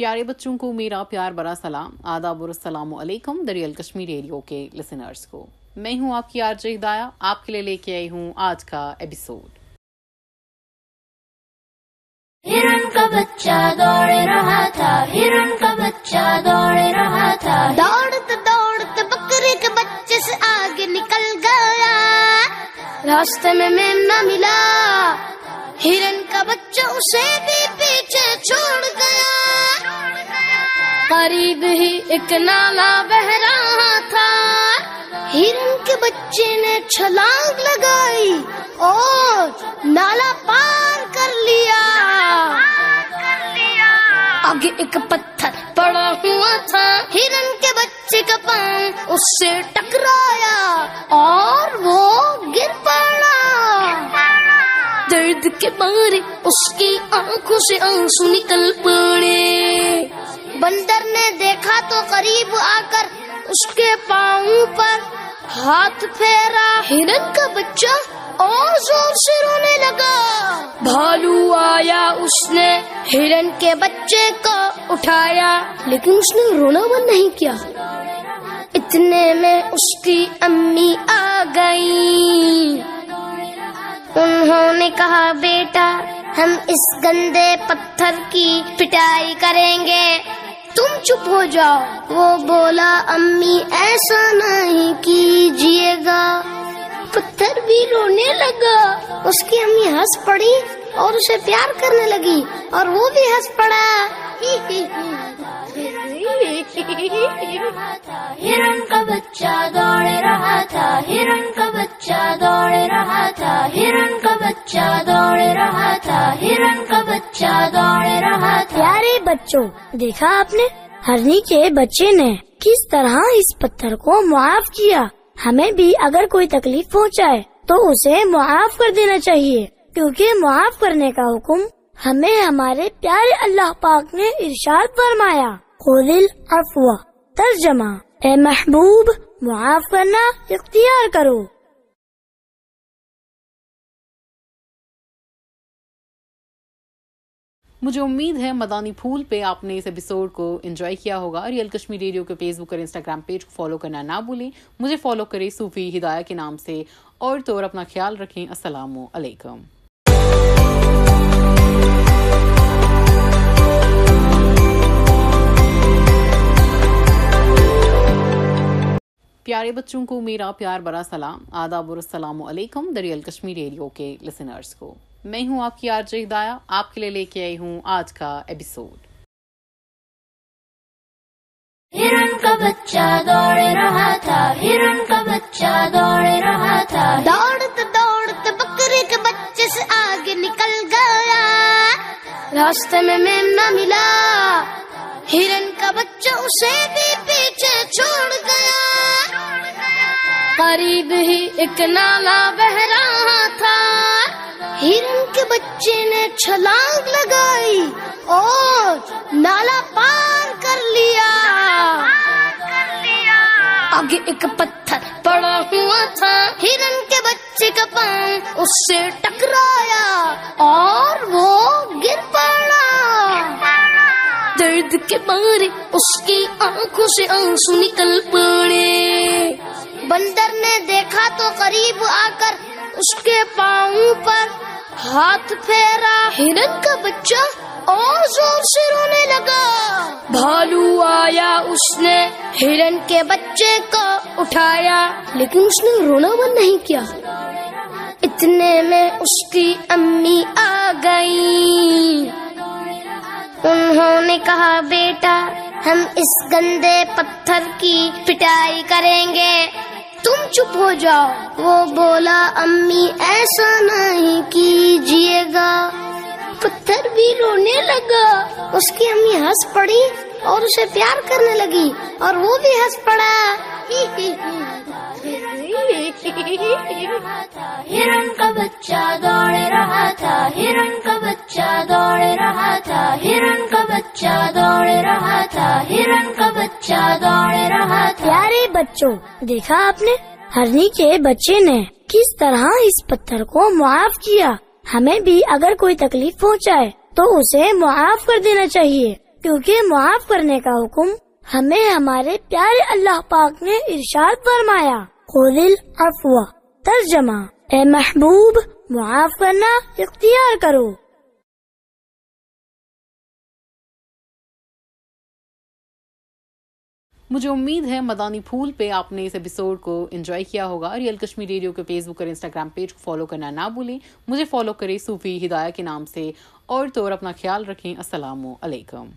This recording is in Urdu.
پیارے بچوں کو میرا پیار برا سلام آداب اور السلام علیکم دریال کشمیر ریڈیو کے لسنرز کو۔ میں ہوں آپ کی آرج ہدایہ آپ کے لیے لے کے آئی ہوں آج کا ایپیسوڈ ہرن کا بچہ دوڑ رہا تھا ہرن کا بچہ دوڑ رہا تھا۔ دوڑتے دوڑتے بکری کے بچے سے آگے نکل گیا۔ راستے میں میمنا ملا ہرن کا بچہ اسے بھی پیچھے چھوڑ گیا۔ قریب ہی ایک نالا بہ رہا تھا۔ ہرن کے بچے نے چھلانگ لگائی اور نالا پار کر لیا۔ آگے ایک پتھر پڑا ہوا تھا۔ ہرن کے بچے کا پاؤں اس سے ٹکرایا اور وہ گر پڑا۔ درد کے مارے اس کی آنکھوں سے آنسو نکل پڑے۔ بندر نے دیکھا تو قریب آ کر اس کے پاؤں پر ہاتھ پھیرا۔ ہرن کا بچہ اور زور سے رونے لگا۔ بھالو آیا، اس نے ہرن کے بچے کو اٹھایا، لیکن اس نے رونا بند نہیں کیا۔ اتنے میں اس کی امی آ گئی انہوں نے کہا، بیٹا، ہم اس گندے پتھر کی پٹائی کریں گے۔ تم چپ ہو جاؤ۔ وہ بولا، امی، ایسا نہیں کیجیے گا۔ پتھر بھی رونے لگا۔ اس کی امی ہنس پڑی اور اسے پیار کرنے لگی اور وہ بھی ہنس پڑا۔ ہرن کا بچہ دوڑ رہا تھا، ہرن کا بچہ دوڑ رہا تھا۔ ہرن کا بچہ دوڑ رہا تھا، ہرن کا بچہ دوڑ رہا تھا۔ پیارے بچوں، دیکھا آپ نے؟ ہرنی کے بچے نے کس طرح اس پتھر کو معاف کیا؟ ہمیں بھی اگر کوئی تکلیف پہنچائے تو اسے معاف کر دینا چاہیے، کیونکہ معاف کرنے کا حکم ہمیں ہمارے پیارے اللہ پاک نے ارشاد فرمایا۔ قولل افوا ترجمہ اے محبوب، معاف کرنا اختیار کرو۔ مجھے امید ہے مدانی پھول پہ آپ نے اس ایپیسوڈ کو انجوائے کیا ہوگا ریئل کشمیر ریڈیو کے فیس بک اور انسٹاگرام پیج کو فالو کرنا نہ بھولیں۔ مجھے فالو کریں صوفی ہدایہ کے نام سے۔ اور تو اور اپنا خیال رکھیں۔ السلام علیکم۔ پیارے بچوں کو میرا پیار برا سلام۔ آداب اور السلام علیکم۔ دریال کشمیر ریڈیو کے لسنرز کو۔ میں ہوں آپ کی آرج ہدایہ، آپ کے لیے لے کے آئی ہوں آج کا ایپیسوڈ ہرن کا بچہ دوڑ رہا تھا، ہرن کا بچہ دوڑ رہا تھا۔ دوڑتے دوڑتے بکری کے بچے سے آگے نکل گیا۔ راستے میں میمنا ملا۔ ہرن کا بچہ اسے بھی پیچھے چھوڑ گیا۔ قریب ہی ایک نالا بہ بچے نے چھلانگ لگائی اور نالا پار کر لیا۔ آگے ایک پتھر پڑا ہوا تھا۔ ہرن کے بچے کا پاؤں اس سے ٹکرایا اور وہ گر پڑا۔ درد کے مارے اس کی آنکھوں سے آنسو نکل پڑے۔ بندر نے دیکھا تو قریب آ کر اس کے پاؤں پر ہاتھ پھیرا۔ ہرن کا بچہ اور زور سے رونے لگا۔ بھالو آیا اس نے۔ ہرن کے بچے کو اٹھایا، لیکن اس نے رونا بند نہیں کیا۔ اتنے میں اس کی امی آ گئی انہوں نے کہا، بیٹا، ہم اس گندے پتھر کی پٹائی کریں گے۔ تم چپ ہو جاؤ۔ وہ بولا، امی، ایسا نہیں کیجیے گا۔ پتھر بھی رونے لگا۔ اس کی امی ہنس پڑی اور اسے پیار کرنے لگی اور وہ بھی ہنس پڑا۔ ہرن کا بچہ دوڑ رہا تھا، ہرن کا بچہ دوڑ رہا تھا، ہرن کا بچہ دوڑ رہا تھا، ہرن کا بچہ دوڑ بچوں، دیکھا آپ نے؟ ہرنی کے بچے نے کس طرح اس پتھر کو معاف کیا؟ ہمیں بھی اگر کوئی تکلیف پہنچائے تو اسے معاف کر دینا چاہیے، کیونکہ معاف کرنے کا حکم ہمیں ہمارے پیارے اللہ پاک نے ارشاد فرمایا۔ خودل افوا ترجمہ، اے محبوب، معاف کرنا اختیار کرو۔ مجھے امید ہے مدانی پھول پہ آپ نے اس ایپیسوڈ کو انجوائے کیا ہوگا ریئل کشمیر ریڈیو کے فیس بک اور انسٹاگرام پیج کو فالو کرنا نہ بھولیں۔ مجھے فالو کریں صوفی ہدایہ کے نام سے۔ اور تو اپنا خیال رکھیں۔ السلام علیکم۔